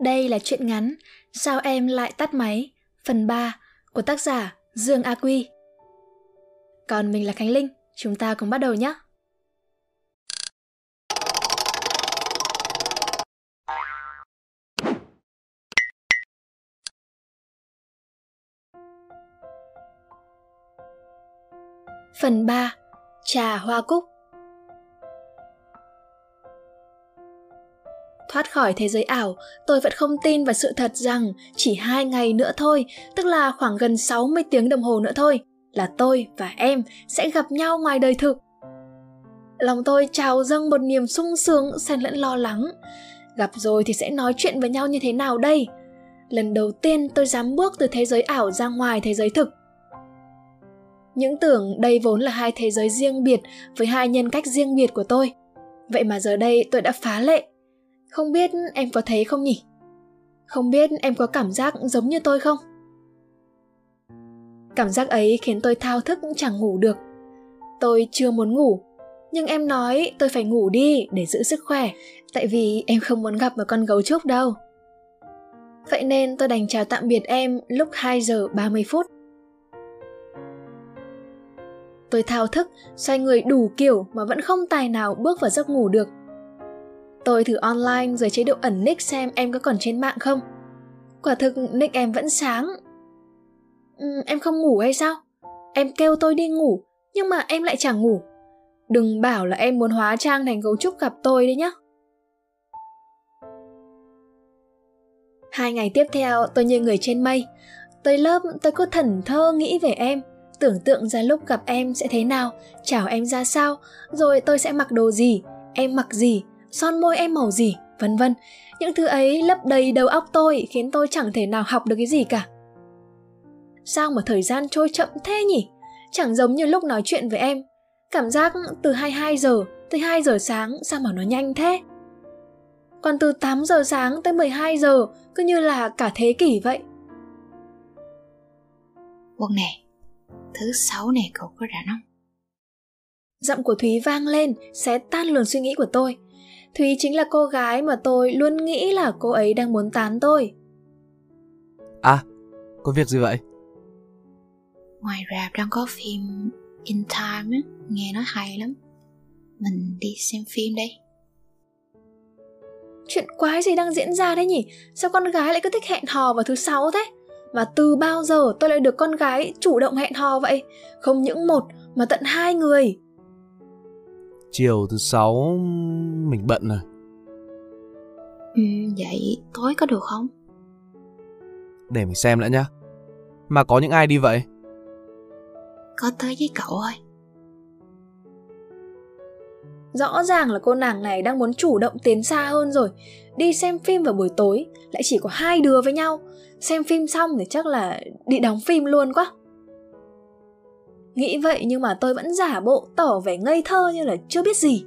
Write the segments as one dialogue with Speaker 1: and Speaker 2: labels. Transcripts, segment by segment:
Speaker 1: Đây là chuyện ngắn, Sao em lại tắt máy? Phần 3 của tác giả Dương A Quy Còn mình là Khánh Linh, Chúng ta cùng bắt đầu nhé. Phần 3 Trà hoa cúc. Thoát khỏi thế giới ảo, tôi vẫn không tin vào sự thật rằng chỉ hai ngày nữa thôi, tức là khoảng gần 60 tiếng đồng hồ nữa thôi, là tôi và em sẽ gặp nhau ngoài đời thực. Lòng tôi trào dâng một niềm sung sướng xen lẫn lo lắng. Gặp rồi thì sẽ nói chuyện với nhau như thế nào đây? Lần đầu tiên tôi dám bước từ thế giới ảo ra ngoài thế giới thực. Những tưởng đây vốn là hai thế giới riêng biệt với hai nhân cách riêng biệt của tôi. Vậy mà giờ đây tôi đã phá lệ không biết em có thấy không nhỉ? Không biết em có cảm giác giống như tôi không? Cảm giác ấy khiến tôi thao thức chẳng ngủ được. Tôi chưa muốn ngủ, nhưng em nói tôi phải ngủ đi để giữ sức khỏe, tại vì em không muốn gặp một con gấu trúc đâu. Vậy nên tôi đành chào tạm biệt em lúc 2 giờ 30 phút. Tôi thao thức, xoay người đủ kiểu mà vẫn không tài nào bước vào giấc ngủ được. Tôi thử online rồi chế độ ẩn nick xem em có còn trên mạng không. Quả thực nick em vẫn sáng. Ừ, em không ngủ hay sao? Em kêu tôi đi ngủ, nhưng mà em lại chẳng ngủ. Đừng bảo là em muốn hóa trang thành gấu trúc gặp tôi đấy nhá. Hai ngày tiếp theo tôi như người trên mây. Tới lớp tôi cứ thần thơ nghĩ về em, tưởng tượng ra lúc gặp em sẽ thế nào, chào em ra sao, rồi tôi sẽ mặc đồ gì, em mặc gì, son môi em màu gì, vân vân. Những thứ ấy lấp đầy đầu óc tôi khiến tôi chẳng thể nào học được cái gì cả. Sao mà thời gian trôi chậm thế nhỉ? Chẳng giống như lúc nói chuyện với em. Cảm giác từ 22 giờ tới 2 giờ sáng sao mà nó nhanh thế? Còn từ 8 giờ sáng tới 12 giờ cứ như là cả thế kỷ vậy.
Speaker 2: Quân này, thứ sáu này cậu có rảnh không?
Speaker 1: Giọng của Thúy vang lên, xé tan luồng suy nghĩ của tôi. Thúy chính là cô gái mà tôi luôn nghĩ là cô ấy đang muốn tán tôi.
Speaker 3: À, có việc gì vậy?
Speaker 2: Ngoài rạp đang có phim In Time á, nghe nói hay lắm. Mình đi xem phim đây.
Speaker 1: Chuyện quái gì đang diễn ra đấy nhỉ? Sao con gái lại cứ thích hẹn hò vào thứ sáu thế? Và từ bao giờ tôi lại được con gái chủ động hẹn hò vậy? Không những một mà tận hai người
Speaker 3: chiều thứ sáu mình bận rồi
Speaker 2: ừ, vậy tối có được không?
Speaker 3: Để mình xem đã nhá. Mà có những ai đi vậy?
Speaker 2: Có tới với cậu thôi
Speaker 1: Rõ ràng là cô nàng này đang muốn chủ động tiến xa hơn rồi. Đi xem phim vào buổi tối Lại chỉ có hai đứa với nhau. Xem phim xong thì chắc là đi đóng phim luôn quá Nghĩ vậy nhưng mà tôi vẫn giả bộ tỏ vẻ ngây thơ như là chưa biết gì.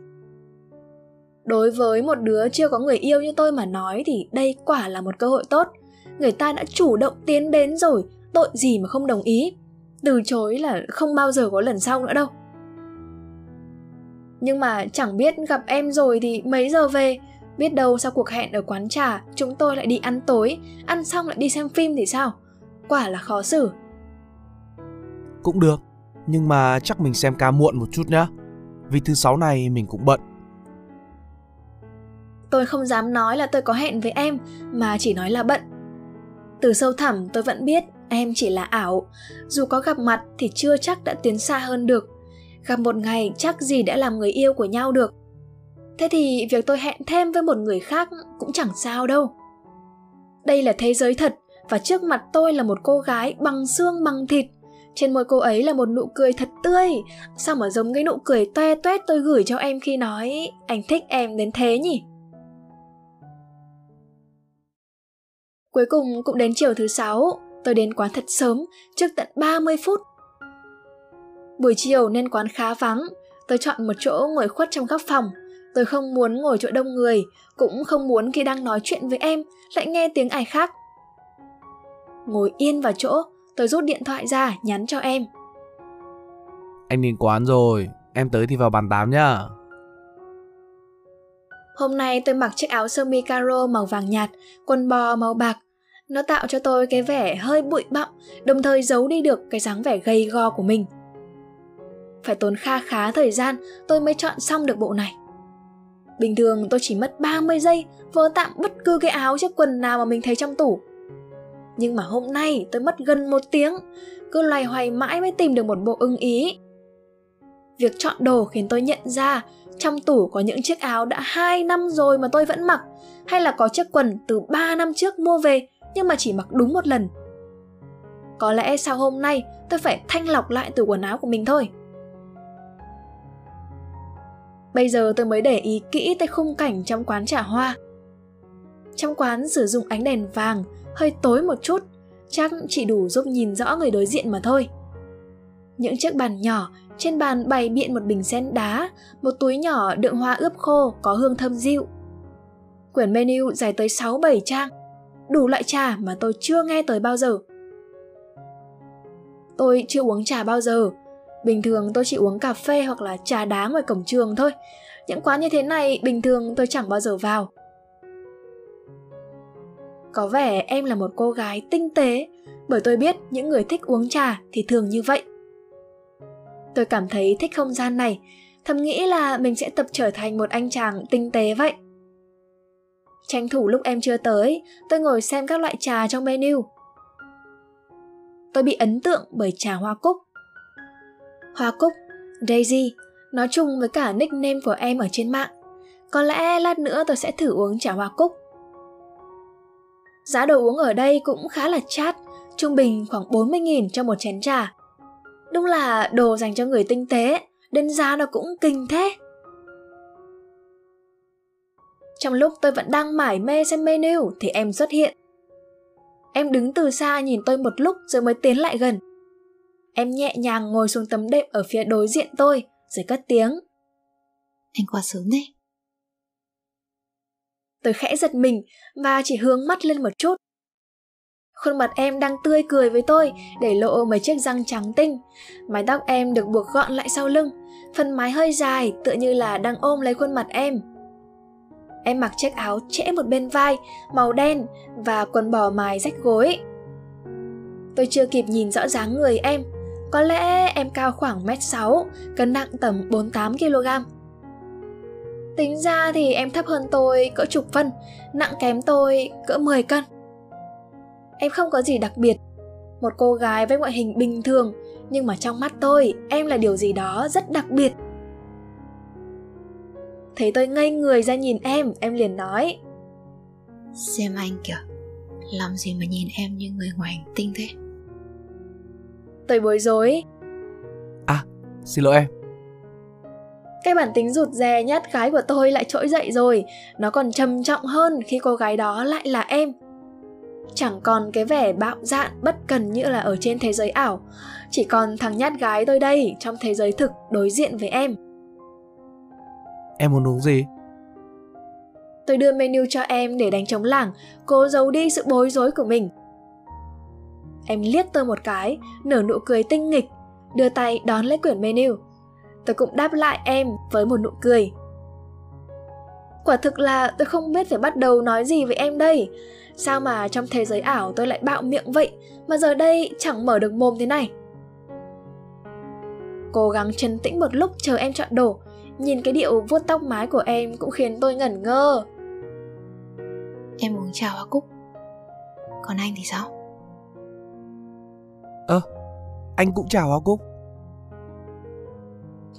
Speaker 1: Đối với một đứa chưa có người yêu như tôi mà nói thì đây quả là một cơ hội tốt. Người ta đã chủ động tiến đến rồi, tội gì mà không đồng ý. Từ chối là không bao giờ có lần sau nữa đâu. Nhưng mà chẳng biết gặp em rồi thì mấy giờ về, biết đâu sau cuộc hẹn ở quán trà chúng tôi lại đi ăn tối, ăn xong lại đi xem phim thì sao? Quả là khó xử.
Speaker 3: Cũng được, nhưng mà chắc mình xem ca muộn một chút nhá. Vì thứ sáu này mình cũng bận.
Speaker 1: Tôi không dám nói là tôi có hẹn với em, mà chỉ nói là bận. Từ sâu thẳm tôi vẫn biết em chỉ là ảo. Dù có gặp mặt thì chưa chắc đã tiến xa hơn được. Gặp một ngày chắc gì đã làm người yêu của nhau được. Thế thì việc tôi hẹn thêm với một người khác cũng chẳng sao đâu. Đây là thế giới thật và trước mặt tôi là một cô gái bằng xương bằng thịt trên môi cô ấy là một nụ cười thật tươi. Sao mà giống cái nụ cười toe toét tôi gửi cho em khi nói, Anh thích em đến thế nhỉ? Cuối cùng cũng đến chiều thứ sáu, Tôi đến quán thật sớm, Trước tận 30 phút. Buổi chiều nên quán khá vắng, Tôi chọn một chỗ ngồi khuất trong góc phòng. Tôi không muốn ngồi chỗ đông người, Cũng không muốn khi đang nói chuyện với em Lại nghe tiếng ai khác. Ngồi yên vào chỗ Tôi rút điện thoại ra nhắn cho em
Speaker 3: Anh đến quán rồi Em tới thì vào bàn 8 nhá
Speaker 1: Hôm nay tôi mặc chiếc áo sơ mi caro màu vàng nhạt, quần bò màu bạc. Nó tạo cho tôi cái vẻ hơi bụi bặm, đồng thời giấu đi được cái dáng vẻ gầy go của mình. Phải tốn kha khá thời gian tôi mới chọn xong được bộ này. Bình thường tôi chỉ mất 30 giây vơ tạm bất cứ cái áo chiếc quần nào mà mình thấy trong tủ. Nhưng mà hôm nay tôi mất gần một tiếng, cứ loay hoay mãi mới tìm được một bộ ưng ý. Việc chọn đồ khiến tôi nhận ra trong tủ có những chiếc áo đã 2 năm rồi mà tôi vẫn mặc, hay là có chiếc quần từ 3 năm trước mua về nhưng mà chỉ mặc đúng một lần. Có lẽ sau hôm nay tôi phải thanh lọc lại từ quần áo của mình thôi. Bây giờ tôi mới để ý kỹ tới khung cảnh trong quán trà hoa. Trong quán sử dụng ánh đèn vàng, hơi tối một chút, chắc chỉ đủ giúp nhìn rõ người đối diện mà thôi. Những chiếc bàn nhỏ, trên bàn bày biện một bình sen đá, một túi nhỏ đựng hoa ướp khô có hương thơm dịu. Quyển menu dài tới 6-7 trang, đủ loại trà mà tôi chưa nghe tới bao giờ. Tôi chưa uống trà bao giờ, Bình thường tôi chỉ uống cà phê hoặc là trà đá ngoài cổng trường thôi. Những quán như thế này bình thường tôi chẳng bao giờ vào. Có vẻ em là một cô gái tinh tế, bởi tôi biết những người thích uống trà thì thường như vậy. Tôi cảm thấy thích không gian này, thầm nghĩ là mình sẽ tập trở thành một anh chàng tinh tế vậy. Tranh thủ lúc em chưa tới, tôi ngồi xem các loại trà trong menu. Tôi bị ấn tượng bởi trà hoa cúc. Hoa Cúc, Daisy, nói chung với cả nickname của em ở trên mạng. Có lẽ lát nữa tôi sẽ thử uống trà hoa cúc. Giá đồ uống ở đây cũng khá là chát, trung bình khoảng 40.000 cho một chén trà. Đúng là đồ dành cho người tinh tế, đến giá nó cũng kinh thế. Trong lúc tôi vẫn đang mải mê xem menu thì em xuất hiện. Em đứng từ xa nhìn tôi một lúc rồi mới tiến lại gần. Em nhẹ nhàng ngồi xuống tấm đệm ở phía đối diện tôi, rồi cất tiếng.
Speaker 2: Anh qua sớm đấy.
Speaker 1: Tôi khẽ giật mình và chỉ hướng mắt lên một chút. Khuôn mặt em đang tươi cười với tôi để lộ mấy chiếc răng trắng tinh. Mái tóc em được buộc gọn lại sau lưng, phần mái hơi dài tựa như là đang ôm lấy khuôn mặt em. Em mặc chiếc áo trễ một bên vai, màu đen và quần bò mài rách gối. Tôi chưa kịp nhìn rõ dáng người em có lẽ em cao khoảng mét 6, cân nặng tầm 48 kg. Tính ra thì em thấp hơn tôi cỡ chục phân, nặng kém tôi cỡ 10 cân. Em không có gì đặc biệt, một cô gái với ngoại hình bình thường, nhưng mà trong mắt tôi, em là điều gì đó rất đặc biệt. Thấy tôi ngây người ra nhìn em, em liền nói
Speaker 2: Xem anh kìa, làm gì mà nhìn em như người ngoài hành tinh thế
Speaker 1: Tôi bối rối.
Speaker 3: À, xin lỗi em.
Speaker 1: Cái bản tính rụt rè nhát gái của tôi lại trỗi dậy rồi, nó còn trầm trọng hơn khi cô gái đó lại là em. Chẳng còn cái vẻ bạo dạn bất cần như là ở trên thế giới ảo, chỉ còn thằng nhát gái tôi đây trong thế giới thực đối diện với em.
Speaker 3: Em muốn uống gì?
Speaker 1: Tôi đưa menu cho em để đánh trống lảng, cố giấu đi sự bối rối của mình. Em liếc tôi một cái, nở nụ cười tinh nghịch, đưa tay đón lấy quyển menu. Tôi cũng đáp lại em với một nụ cười. Quả thực là tôi không biết phải bắt đầu nói gì với em đây. Sao mà trong thế giới ảo tôi lại bạo miệng vậy, mà giờ đây chẳng mở được mồm thế này. Cố gắng trấn tĩnh một lúc chờ em chọn đồ, nhìn cái điệu vuốt tóc mái của em cũng khiến tôi ngẩn ngơ.
Speaker 2: Em uống trà hoa cúc. Còn anh thì sao?
Speaker 3: Ơ, à, anh cũng chào Hoa Cúc.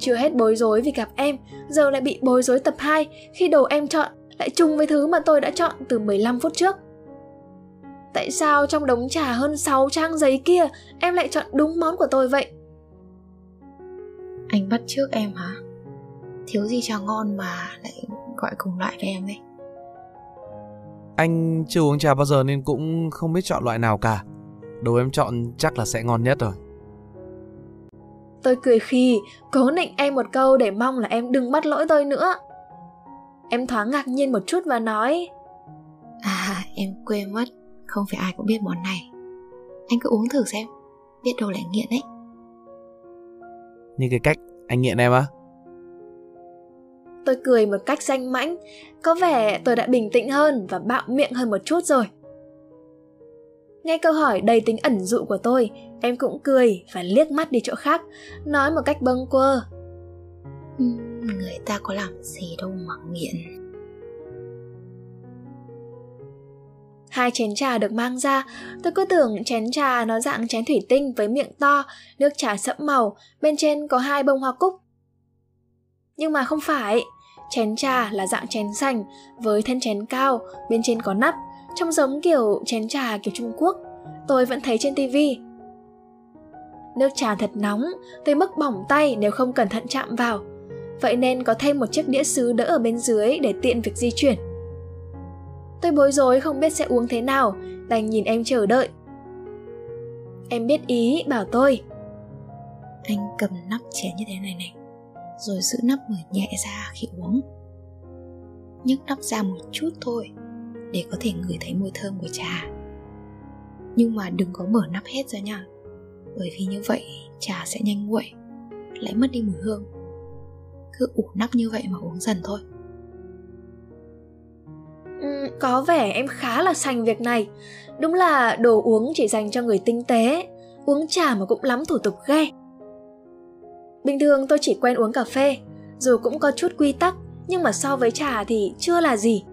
Speaker 1: Chưa hết bối rối vì gặp em, giờ lại bị bối rối tập 2 khi đồ em chọn lại chung với thứ mà tôi đã chọn từ 15 phút trước. Tại sao trong đống trà hơn 6 trang giấy kia em lại chọn đúng món của tôi vậy?
Speaker 2: Anh bắt trước em hả? Thiếu gì trà ngon mà lại gọi cùng loại với em đấy.
Speaker 3: Anh chưa uống trà bao giờ nên cũng không biết chọn loại nào cả. Đồ em chọn chắc là sẽ ngon nhất rồi.
Speaker 1: Tôi cười khi cố nịnh em một câu để mong là em đừng bắt lỗi tôi nữa. Em thoáng ngạc nhiên một chút và nói
Speaker 2: À em quên mất Không phải ai cũng biết món này Anh cứ uống thử xem Biết đâu lại nghiện đấy
Speaker 3: Như cái cách anh nghiện em á
Speaker 1: Tôi cười một cách danh mãnh, có vẻ tôi đã bình tĩnh hơn và bạo miệng hơn một chút rồi. Nghe câu hỏi đầy tính ẩn dụ của tôi, em cũng cười và liếc mắt đi chỗ khác, nói một cách bâng quơ.
Speaker 2: Người ta có làm gì đâu mà nghiện.
Speaker 1: Hai chén trà được mang ra, tôi cứ tưởng chén trà nó dạng chén thủy tinh với miệng to, nước trà sẫm màu, bên trên có hai bông hoa cúc. Nhưng mà không phải, chén trà là dạng chén sành với thân chén cao, bên trên có nắp, trông giống kiểu chén trà kiểu Trung Quốc. Tôi vẫn thấy trên tivi. Nước trà thật nóng, tới mức bỏng tay nếu không cẩn thận chạm vào. Vậy nên có thêm một chiếc đĩa sứ đỡ ở bên dưới để tiện việc di chuyển. Tôi bối rối không biết sẽ uống thế nào, đành nhìn em chờ đợi. Em biết ý, bảo tôi.
Speaker 2: Anh cầm nắp chén như thế này này, rồi giữ nắp mở nhẹ ra khi uống. nhấc nắp ra một chút thôi, để có thể ngửi thấy mùi thơm của trà. Nhưng mà đừng có mở nắp hết ra nha, bởi vì như vậy trà sẽ nhanh nguội, lại mất đi mùi hương. Cứ ủ nắp như vậy mà uống dần thôi.
Speaker 1: Ừ, có vẻ em khá là sành việc này. Đúng là đồ uống chỉ dành cho người tinh tế. Uống trà mà cũng lắm thủ tục ghê. Bình thường tôi chỉ quen uống cà phê, dù cũng có chút quy tắc, nhưng mà so với trà thì chưa là gì.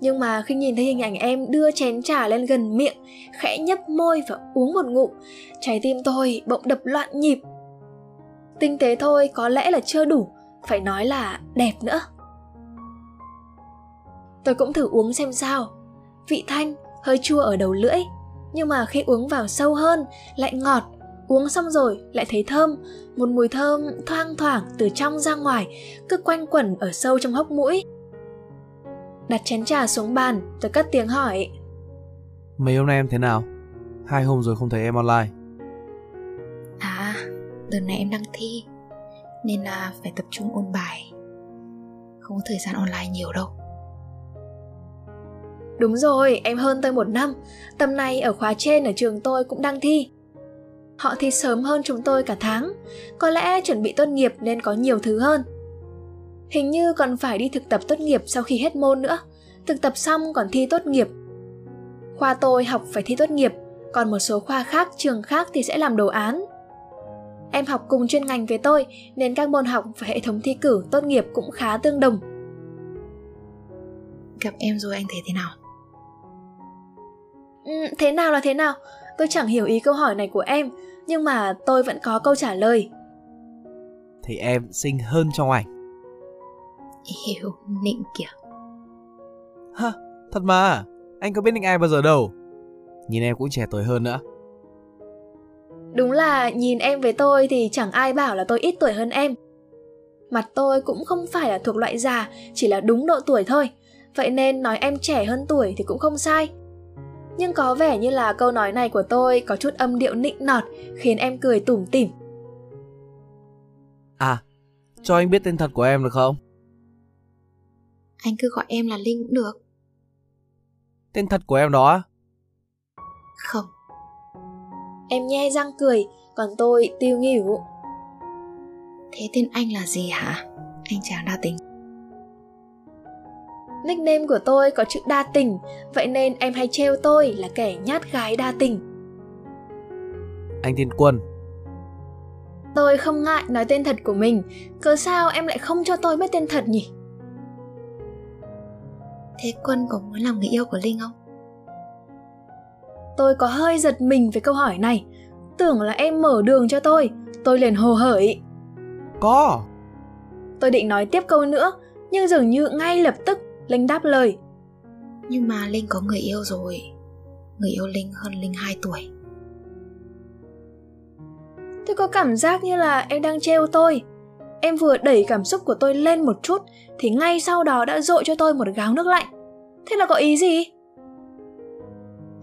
Speaker 1: Nhưng mà khi nhìn thấy hình ảnh em đưa chén trà lên gần miệng, khẽ nhấp môi và uống một ngụm, trái tim tôi bỗng đập loạn nhịp. Tinh tế thôi có lẽ là chưa đủ, phải nói là đẹp nữa. Tôi cũng thử uống xem sao. Vị thanh, hơi chua ở đầu lưỡi, nhưng mà khi uống vào sâu hơn lại ngọt, uống xong rồi lại thấy thơm, một mùi thơm thoang thoảng từ trong ra ngoài, cứ quanh quẩn ở sâu trong hốc mũi. Đặt chén trà xuống bàn, tôi cất tiếng hỏi.
Speaker 3: Mấy hôm nay em thế nào? Hai hôm rồi không thấy em online.
Speaker 2: À, đợt này em đang thi, nên là phải tập trung ôn bài. Không có thời gian online nhiều đâu.
Speaker 1: Đúng rồi, em hơn tôi một năm. Tầm này ở khóa trên ở trường tôi cũng đang thi. Họ thi sớm hơn chúng tôi cả tháng. Có lẽ chuẩn bị tốt nghiệp nên có nhiều thứ hơn. Hình như còn phải đi thực tập tốt nghiệp sau khi hết môn nữa. Thực tập xong còn thi tốt nghiệp. Khoa tôi học phải thi tốt nghiệp, còn một số khoa khác, trường khác thì sẽ làm đồ án. Em học cùng chuyên ngành với tôi nên các môn học và hệ thống thi cử tốt nghiệp cũng khá tương đồng.
Speaker 2: Gặp em rồi anh thấy thế nào?
Speaker 1: Ừ, thế nào là thế nào? Tôi chẳng hiểu ý câu hỏi này của em, nhưng mà tôi vẫn có câu trả lời.
Speaker 3: Thì em xinh hơn trong ảnh.
Speaker 2: Yêu nịnh kìa.
Speaker 3: Ha, thật mà, anh có biết nịnh ai bao giờ đâu. Nhìn em cũng trẻ tuổi hơn nữa.
Speaker 1: Đúng là nhìn em với tôi thì chẳng ai bảo là tôi ít tuổi hơn em. Mặt tôi cũng không phải là thuộc loại già, chỉ là đúng độ tuổi thôi. Vậy nên nói em trẻ hơn tuổi thì cũng không sai nhưng có vẻ như là câu nói này của tôi có chút âm điệu nịnh nọt khiến em cười tủm tỉm.
Speaker 3: À, cho anh biết tên thật của em được không?
Speaker 2: Anh cứ gọi em là Linh cũng được.
Speaker 3: Tên thật của em đó
Speaker 2: Không.
Speaker 1: Em nhe răng cười, còn tôi tiêu nghỉu.
Speaker 2: Thế tên anh là gì hả? Anh chàng đa tình.
Speaker 1: Nickname của tôi có chữ đa tình, vậy nên em hay trêu tôi là kẻ nhát gái đa tình.
Speaker 3: Anh tên Quân.
Speaker 1: Tôi không ngại nói tên thật của mình, cớ sao em lại không cho tôi biết tên thật nhỉ?
Speaker 2: Thế Quân có muốn làm người yêu của Linh không?
Speaker 1: Tôi có hơi giật mình với câu hỏi này, tưởng là em mở đường cho tôi, tôi liền hồ hởi.
Speaker 3: Có.
Speaker 1: Tôi định nói tiếp câu nữa, nhưng dường như ngay lập tức Linh đáp lời
Speaker 2: Nhưng mà Linh có người yêu rồi Người yêu Linh hơn Linh 2 tuổi
Speaker 1: Tôi có cảm giác như là em đang trêu tôi Em vừa đẩy cảm xúc của tôi lên một chút Thì ngay sau đó đã dội cho tôi một gáo nước lạnh. Thế là có ý gì?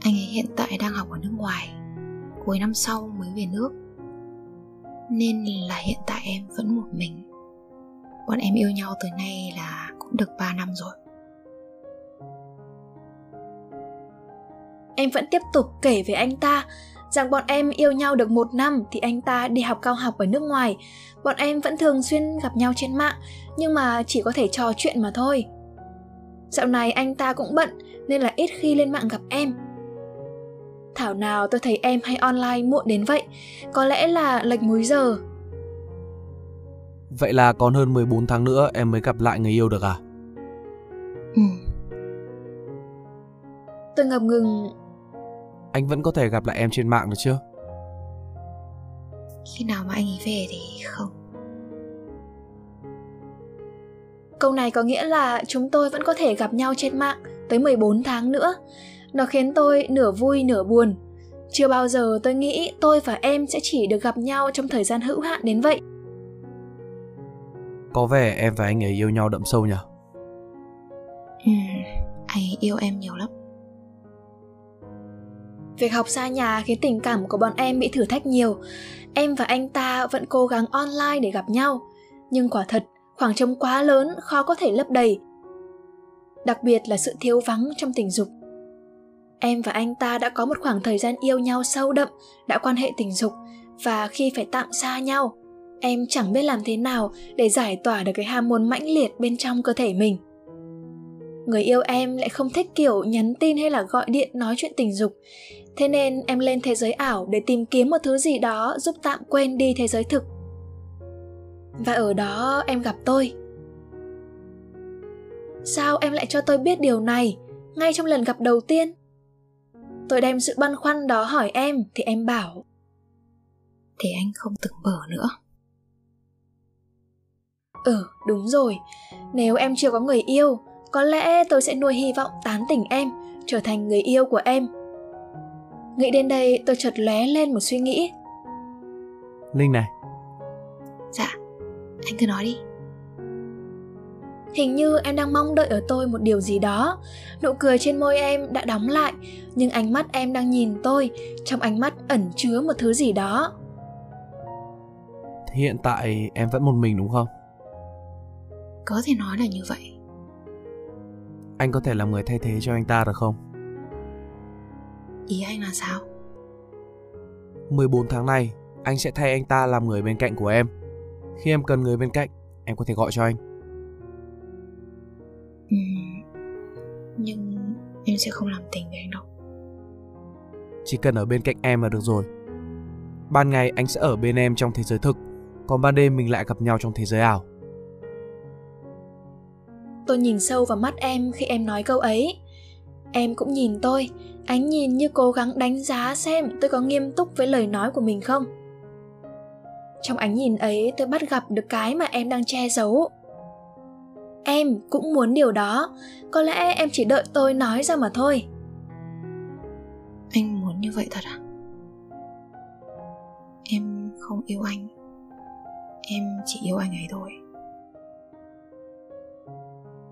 Speaker 2: Anh ấy hiện tại đang học ở nước ngoài Cuối năm sau mới về nước. Nên là hiện tại em vẫn một mình. Bọn em yêu nhau từ nay là cũng được 3 năm rồi.
Speaker 1: Em vẫn tiếp tục kể về anh ta rằng bọn em yêu nhau được một năm thì anh ta đi học cao học ở nước ngoài. Bọn em vẫn thường xuyên gặp nhau trên mạng, nhưng mà chỉ có thể trò chuyện mà thôi. Dạo này anh ta cũng bận nên là ít khi lên mạng gặp em. Thảo nào tôi thấy em hay online muộn đến vậy, có lẽ là lệch múi giờ.
Speaker 3: Vậy là còn hơn 14 tháng nữa em mới gặp lại người yêu được à?
Speaker 2: Ừ,
Speaker 1: Tôi ngập ngừng
Speaker 3: Anh vẫn có thể gặp lại em trên mạng được chứ?
Speaker 2: khi nào mà anh ấy về thì không.
Speaker 1: Câu này có nghĩa là chúng tôi vẫn có thể gặp nhau trên mạng tới 14 tháng nữa. Nó khiến tôi nửa vui nửa buồn. Chưa bao giờ tôi nghĩ tôi và em sẽ chỉ được gặp nhau trong thời gian hữu hạn đến vậy.
Speaker 3: Có vẻ em và anh ấy yêu nhau đậm sâu nhỉ?
Speaker 2: Ừ, anh ấy yêu em nhiều lắm.
Speaker 1: Việc học xa nhà khiến tình cảm của bọn em bị thử thách nhiều. Em và anh ta vẫn cố gắng online để gặp nhau. Nhưng quả thật, khoảng trống quá lớn khó có thể lấp đầy. Đặc biệt là sự thiếu vắng trong tình dục. Em và anh ta đã có một khoảng thời gian yêu nhau sâu đậm, đã quan hệ tình dục và khi phải tạm xa nhau, em chẳng biết làm thế nào để giải tỏa được cái ham muốn mãnh liệt bên trong cơ thể mình. Người yêu em lại không thích kiểu nhắn tin hay là gọi điện nói chuyện tình dục, thế nên em lên thế giới ảo để tìm kiếm một thứ gì đó giúp tạm quên đi thế giới thực. Và ở đó em gặp tôi. Sao em lại cho tôi biết điều này ngay trong lần gặp đầu tiên? Tôi đem sự băn khoăn đó hỏi em thì em bảo
Speaker 2: Thì anh không từng bở nữa.
Speaker 1: Ừ, đúng rồi. Nếu em chưa có người yêu, có lẽ tôi sẽ nuôi hy vọng tán tỉnh em, trở thành người yêu của em. Nghĩ đến đây tôi chợt lóe lên một suy nghĩ.
Speaker 3: Linh này,
Speaker 2: Dạ, anh cứ nói đi.
Speaker 1: Hình như em đang mong đợi ở tôi một điều gì đó. Nụ cười trên môi em đã đóng lại, nhưng ánh mắt em đang nhìn tôi, trong ánh mắt ẩn chứa một thứ gì đó.
Speaker 3: hiện tại em vẫn một mình đúng không?
Speaker 2: Có thể nói là như vậy.
Speaker 3: Anh có thể làm người thay thế cho anh ta được không?
Speaker 2: Ý anh là sao?
Speaker 3: 14 tháng này, anh sẽ thay anh ta làm người bên cạnh của em. Khi em cần người bên cạnh, em có thể gọi cho anh.
Speaker 2: Ừ, nhưng em sẽ không làm tình với anh đâu.
Speaker 3: Chỉ cần ở bên cạnh em là được rồi. Ban ngày anh sẽ ở bên em trong thế giới thực, còn ban đêm mình lại gặp nhau trong thế giới ảo.
Speaker 1: Tôi nhìn sâu vào mắt em khi em nói câu ấy. Em cũng nhìn tôi, ánh nhìn như cố gắng đánh giá xem tôi có nghiêm túc với lời nói của mình không. Trong ánh nhìn ấy tôi bắt gặp được cái mà em đang che giấu. Em cũng muốn điều đó, có lẽ em chỉ đợi tôi nói ra mà thôi.
Speaker 2: Anh muốn như vậy thật à? Em không yêu anh. Em chỉ yêu anh ấy thôi.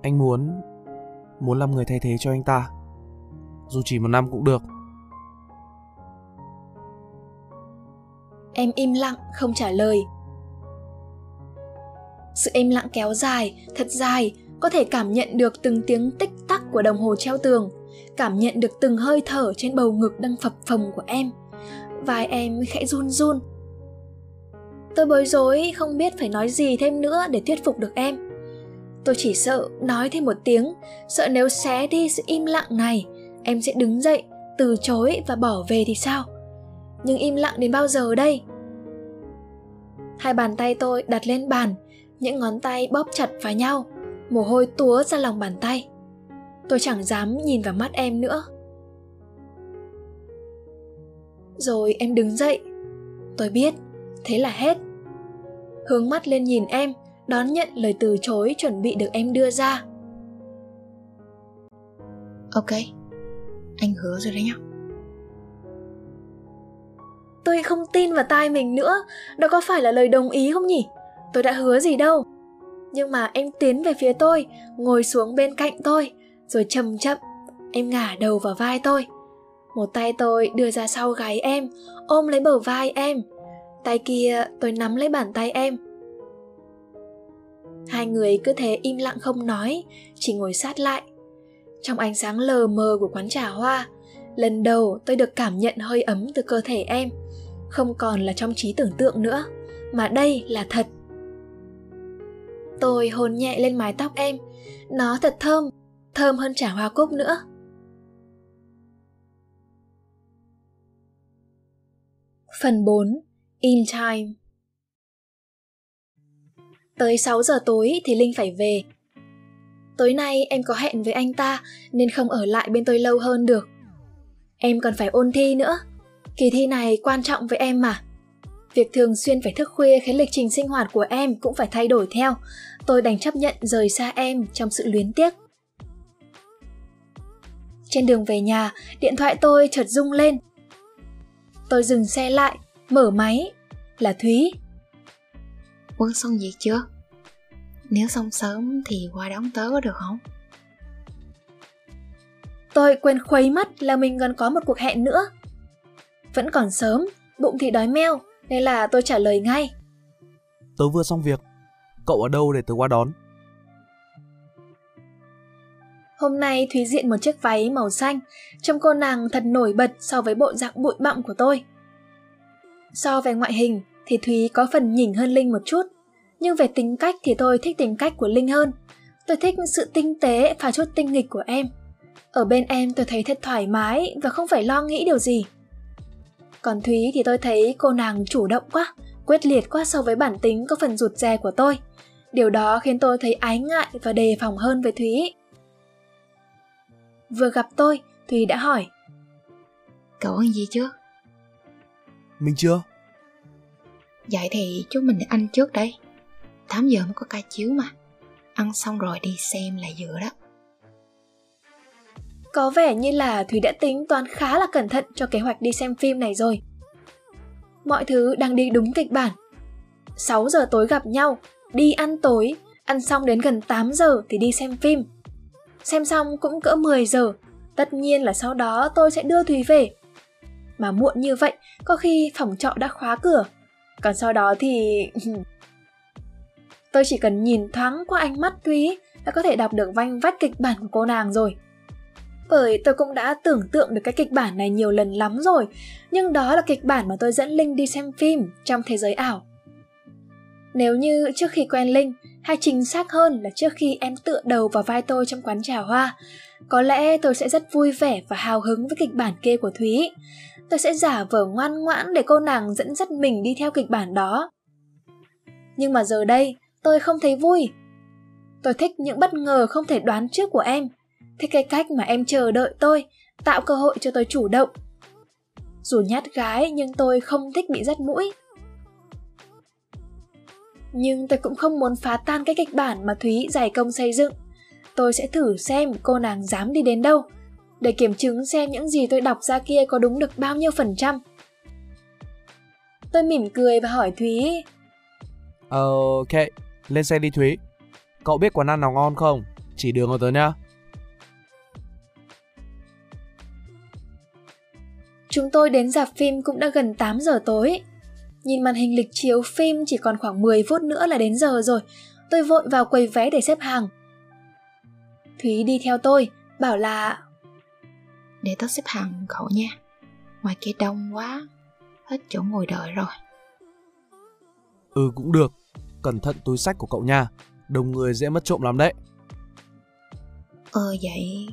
Speaker 3: Anh muốn muốn làm người thay thế cho anh ta. Dù chỉ một năm cũng được.
Speaker 1: Em im lặng không trả lời. Sự im lặng kéo dài, thật dài, có thể cảm nhận được từng tiếng tích tắc của đồng hồ treo tường, cảm nhận được từng hơi thở trên bầu ngực đang phập phồng của em. Vai em khẽ run run. Tôi bối rối không biết phải nói gì thêm nữa để thuyết phục được em. Tôi chỉ sợ nói thêm một tiếng, sợ nếu xé đi sự im lặng này, em sẽ đứng dậy, từ chối và bỏ về thì sao? Nhưng im lặng đến bao giờ đây? Hai bàn tay tôi đặt lên bàn, những ngón tay bóp chặt vào nhau, mồ hôi túa ra lòng bàn tay. Tôi chẳng dám nhìn vào mắt em nữa. Rồi em đứng dậy. Tôi biết, thế là hết. Hướng mắt lên nhìn em, đón nhận lời từ chối chuẩn bị được em đưa ra.
Speaker 2: Ok, anh hứa rồi đấy nhá.
Speaker 1: Tôi không tin vào tai mình nữa, đó có phải là lời đồng ý không nhỉ? Tôi đã hứa gì đâu. Nhưng mà em tiến về phía tôi, ngồi xuống bên cạnh tôi, rồi chậm chậm, em ngả đầu vào vai tôi. Một tay tôi đưa ra sau gáy em, ôm lấy bờ vai em. Tay kia tôi nắm lấy bàn tay em. Hai người cứ thế im lặng không nói, chỉ ngồi sát lại. Trong ánh sáng lờ mờ của quán trà hoa, lần đầu tôi được cảm nhận hơi ấm từ cơ thể em không còn là trong trí tưởng tượng nữa mà đây là thật. Tôi hôn nhẹ lên mái tóc em nó thật thơm thơm hơn trà hoa cúc nữa. Phần 4 In Time. Tới 6 giờ tối thì Linh phải về. Tối nay em có hẹn với anh ta nên không ở lại bên tôi lâu hơn được. Em còn phải ôn thi nữa. Kỳ thi này quan trọng với em mà. Việc thường xuyên phải thức khuya khiến lịch trình sinh hoạt của em cũng phải thay đổi theo. Tôi đành chấp nhận rời xa em trong sự luyến tiếc. Trên đường về nhà, điện thoại tôi chợt rung lên. Tôi dừng xe lại, mở máy. Là Thúy.
Speaker 2: Quân xong việc chưa? Nếu xong sớm thì qua đón tớ có được không?
Speaker 1: Tôi quên khuấy mất là mình còn có một cuộc hẹn nữa. Vẫn còn sớm, bụng thì đói meo, nên là tôi trả lời ngay.
Speaker 3: Tớ vừa xong việc. Cậu ở đâu để tớ qua đón?
Speaker 1: Hôm nay Thúy diện một chiếc váy màu xanh, trông cô nàng thật nổi bật so với bộ dạng bụi bặm của tôi. So về ngoại hình thì Thúy có phần nhỉnh hơn Linh một chút, nhưng về tính cách thì tôi thích tính cách của Linh hơn. Tôi thích sự tinh tế và chút tinh nghịch của em. Ở bên em tôi thấy thật thoải mái và không phải lo nghĩ điều gì. Còn Thúy thì tôi thấy cô nàng chủ động quá, quyết liệt quá so với bản tính có phần rụt rè của tôi. Điều đó khiến tôi thấy ái ngại và đề phòng hơn với Thúy. Vừa gặp tôi, Thúy đã hỏi.
Speaker 2: Cậu ăn gì chưa?
Speaker 3: Mình chưa.
Speaker 2: Vậy thì chúng mình ăn trước đây. 8 giờ mới có ca chiếu mà. Ăn xong rồi đi xem là vừa đó.
Speaker 1: Có vẻ như là Thúy đã tính toán khá là cẩn thận cho kế hoạch đi xem phim này rồi. Mọi thứ đang đi đúng kịch bản. 6 giờ tối gặp nhau, đi ăn tối, ăn xong đến gần 8 giờ thì đi xem phim. Xem xong cũng cỡ 10 giờ, tất nhiên là sau đó tôi sẽ đưa Thúy về. Mà muộn như vậy, có khi phòng trọ đã khóa cửa. Còn sau đó thì... tôi chỉ cần nhìn thoáng qua ánh mắt Thúy đã có thể đọc được vanh vách kịch bản của cô nàng rồi bởi tôi cũng đã tưởng tượng được cái kịch bản này nhiều lần lắm rồi, nhưng đó là kịch bản mà tôi dẫn Linh đi xem phim trong thế giới ảo. Nếu như trước khi quen Linh, hay chính xác hơn là trước khi em tựa đầu vào vai tôi trong quán trà hoa, có lẽ tôi sẽ rất vui vẻ và hào hứng với kịch bản kia của Thúy. Tôi sẽ giả vờ ngoan ngoãn để cô nàng dẫn dắt mình đi theo kịch bản đó. Nhưng mà giờ đây, tôi không thấy vui. Tôi thích những bất ngờ không thể đoán trước của em – thích cái cách mà em chờ đợi tôi, tạo cơ hội cho tôi chủ động. Dù nhát gái, nhưng tôi không thích bị dắt mũi. Nhưng tôi cũng không muốn phá tan cái kịch bản mà thúy dày công xây dựng. Tôi sẽ thử xem cô nàng dám đi đến đâu, để kiểm chứng xem những gì tôi đọc ra kia có đúng được bao nhiêu phần trăm. Tôi mỉm cười và hỏi thúy.
Speaker 3: Ok lên xe đi thúy cậu biết quán ăn nào ngon không chỉ đường của tớ nhá
Speaker 1: Chúng tôi đến dạp phim cũng đã gần 8 giờ tối. Nhìn màn hình lịch chiếu phim chỉ còn khoảng 10 phút nữa là đến giờ rồi. Tôi vội vào quầy vé để xếp hàng. Thúy đi theo tôi, bảo là
Speaker 2: Để tớ xếp hàng cậu nha. Ngoài kia đông quá, hết chỗ ngồi đợi rồi.
Speaker 3: Ừ cũng được, cẩn thận túi sách của cậu nha. Đông người dễ mất trộm lắm đấy.
Speaker 2: Ờ vậy,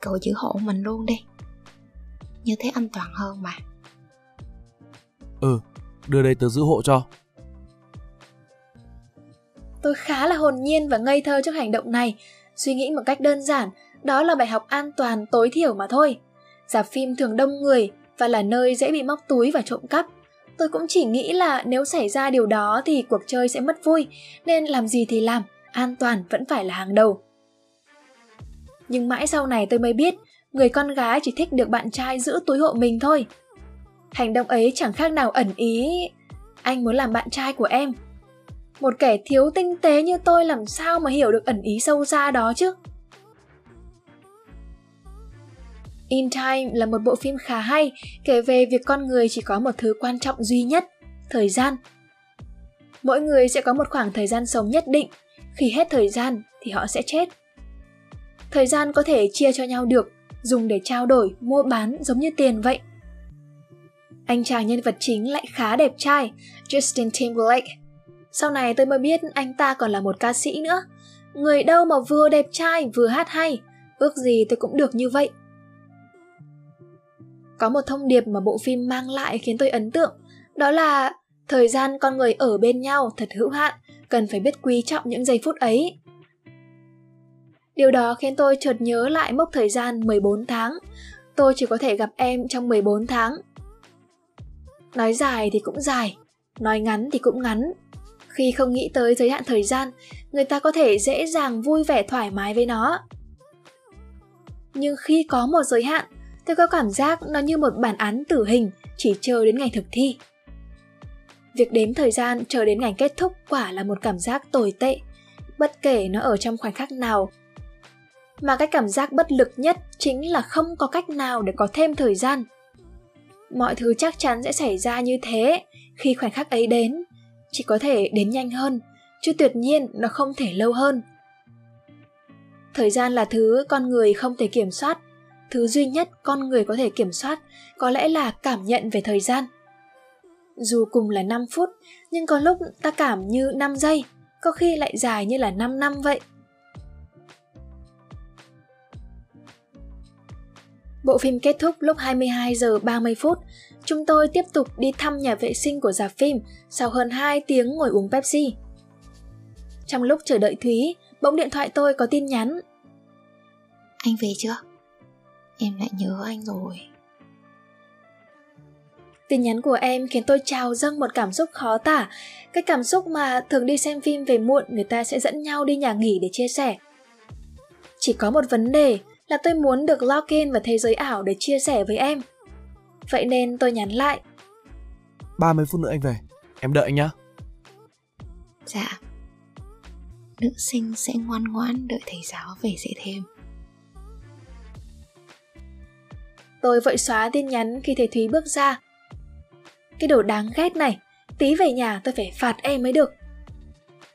Speaker 2: cậu giữ hộ mình luôn đi. Như thế an toàn hơn mà.
Speaker 3: Ừ đưa đây tớ giữ hộ cho.
Speaker 1: Tôi khá là hồn nhiên và ngây thơ trước hành động này. Suy nghĩ một cách đơn giản đó là bài học an toàn tối thiểu mà thôi. Dạp phim thường đông người và là nơi dễ bị móc túi và trộm cắp tôi cũng chỉ nghĩ là nếu xảy ra điều đó thì cuộc chơi sẽ mất vui, nên làm gì thì làm, an toàn vẫn phải là hàng đầu nhưng mãi sau này tôi mới biết, người con gái chỉ thích được bạn trai giữ túi hộ mình thôi. Hành động ấy chẳng khác nào ẩn ý, anh muốn làm bạn trai của em. Một kẻ thiếu tinh tế như tôi làm sao mà hiểu được ẩn ý sâu xa đó chứ? In Time là một bộ phim khá hay kể về việc con người chỉ có một thứ quan trọng duy nhất, thời gian. Mỗi người sẽ có một khoảng thời gian sống nhất định, khi hết thời gian thì họ sẽ chết. Thời gian có thể chia cho nhau được dùng để trao đổi, mua bán giống như tiền vậy. Anh chàng nhân vật chính lại khá đẹp trai, Justin Timberlake. Sau này tôi mới biết anh ta còn là một ca sĩ nữa. Người đâu mà vừa đẹp trai vừa hát hay, ước gì tôi cũng được như vậy. Có một thông điệp mà bộ phim mang lại khiến tôi ấn tượng, đó là thời gian con người ở bên nhau thật hữu hạn, cần phải biết quý trọng những giây phút ấy. Điều đó khiến tôi chợt nhớ lại mốc thời gian 14 tháng. Tôi chỉ có thể gặp em trong 14 tháng. Nói dài thì cũng dài, nói ngắn thì cũng ngắn. Khi không nghĩ tới giới hạn thời gian, người ta có thể dễ dàng vui vẻ thoải mái với nó. Nhưng khi có một giới hạn, tôi có cảm giác nó như một bản án tử hình chỉ chờ đến ngày thực thi. Việc đếm thời gian chờ đến ngày kết thúc quả là một cảm giác tồi tệ, bất kể nó ở trong khoảnh khắc nào. Mà cái cảm giác bất lực nhất chính là không có cách nào để có thêm thời gian. Mọi thứ chắc chắn sẽ xảy ra như thế khi khoảnh khắc ấy đến, chỉ có thể đến nhanh hơn, chứ tuyệt nhiên nó không thể lâu hơn. Thời gian là thứ con người không thể kiểm soát, thứ duy nhất con người có thể kiểm soát có lẽ là cảm nhận về thời gian. Dù cùng là 5 phút, nhưng có lúc ta cảm như 5 giây, có khi lại dài như là 5 năm vậy. Bộ phim kết thúc lúc 22 giờ 30 phút. Chúng tôi tiếp tục đi thăm nhà vệ sinh của dạp phim sau hơn 2 tiếng ngồi uống Pepsi. Trong lúc chờ đợi Thúy, bỗng điện thoại tôi có tin nhắn.
Speaker 2: Anh về chưa? Em lại nhớ anh rồi.
Speaker 1: Tin nhắn của em khiến tôi trào dâng một cảm xúc khó tả, cái cảm xúc mà thường đi xem phim về muộn người ta sẽ dẫn nhau đi nhà nghỉ để chia sẻ. Chỉ có một vấn đề là tôi muốn được log in vào thế giới ảo để chia sẻ với em. Vậy nên tôi nhắn lại.
Speaker 3: 30 phút nữa anh về, em đợi anh nhá.
Speaker 2: Dạ. Nữ sinh sẽ ngoan ngoãn đợi thầy giáo về dạy thêm.
Speaker 1: Tôi vội xóa tin nhắn khi thầy Thúy bước ra. Cái đồ đáng ghét này, tí về nhà tôi phải phạt em mới được.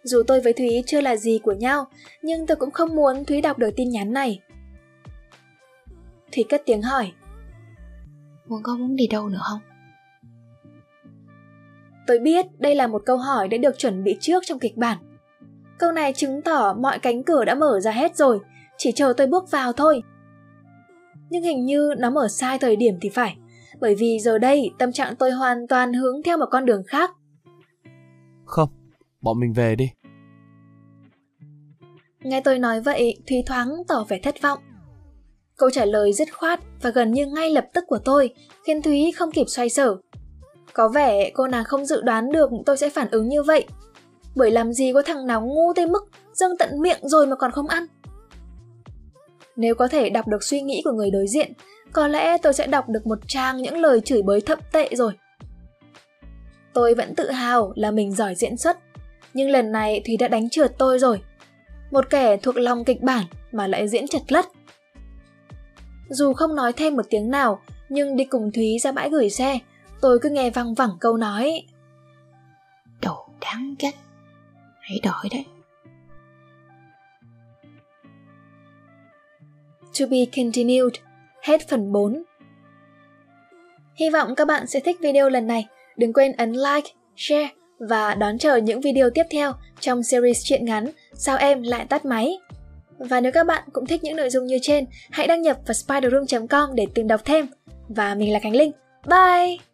Speaker 1: Dù tôi với Thúy chưa là gì của nhau, nhưng tôi cũng không muốn Thúy đọc được tin nhắn này. Thúy cất tiếng hỏi.
Speaker 2: Muốn có muốn đi đâu nữa không?
Speaker 1: Tôi biết đây là một câu hỏi đã được chuẩn bị trước trong kịch bản. Câu này chứng tỏ mọi cánh cửa đã mở ra hết rồi, chỉ chờ tôi bước vào thôi. Nhưng hình như nó mở sai thời điểm thì phải, bởi vì giờ đây tâm trạng tôi hoàn toàn hướng theo một con đường khác.
Speaker 3: Không, bọn mình về đi.
Speaker 1: Nghe tôi nói vậy, Thúy thoáng tỏ vẻ thất vọng. Câu trả lời dứt khoát và gần như ngay lập tức của tôi khiến Thúy không kịp xoay sở. Có vẻ cô nàng không dự đoán được tôi sẽ phản ứng như vậy. Bởi làm gì có thằng nào ngu tới mức dâng tận miệng rồi mà còn không ăn. Nếu có thể đọc được suy nghĩ của người đối diện, có lẽ tôi sẽ đọc được một trang những lời chửi bới thậm tệ rồi. Tôi vẫn tự hào là mình giỏi diễn xuất, nhưng lần này Thúy đã đánh trượt tôi rồi. Một kẻ thuộc lòng kịch bản mà lại diễn chật lất. Dù không nói thêm một tiếng nào, nhưng đi cùng Thúy ra bãi gửi xe, tôi cứ nghe văng vẳng câu nói.
Speaker 2: Đồ đáng ghét, hãy đổi đấy.
Speaker 1: To be continued, hết phần 4. Hy vọng các bạn sẽ thích video lần này. Đừng quên ấn like, share và đón chờ những video tiếp theo trong series truyện ngắn Sao em lại tắt máy. Và nếu các bạn cũng thích những nội dung như trên, hãy đăng nhập vào spiderroom.com để tìm đọc thêm. Và mình là Khánh Linh. Bye!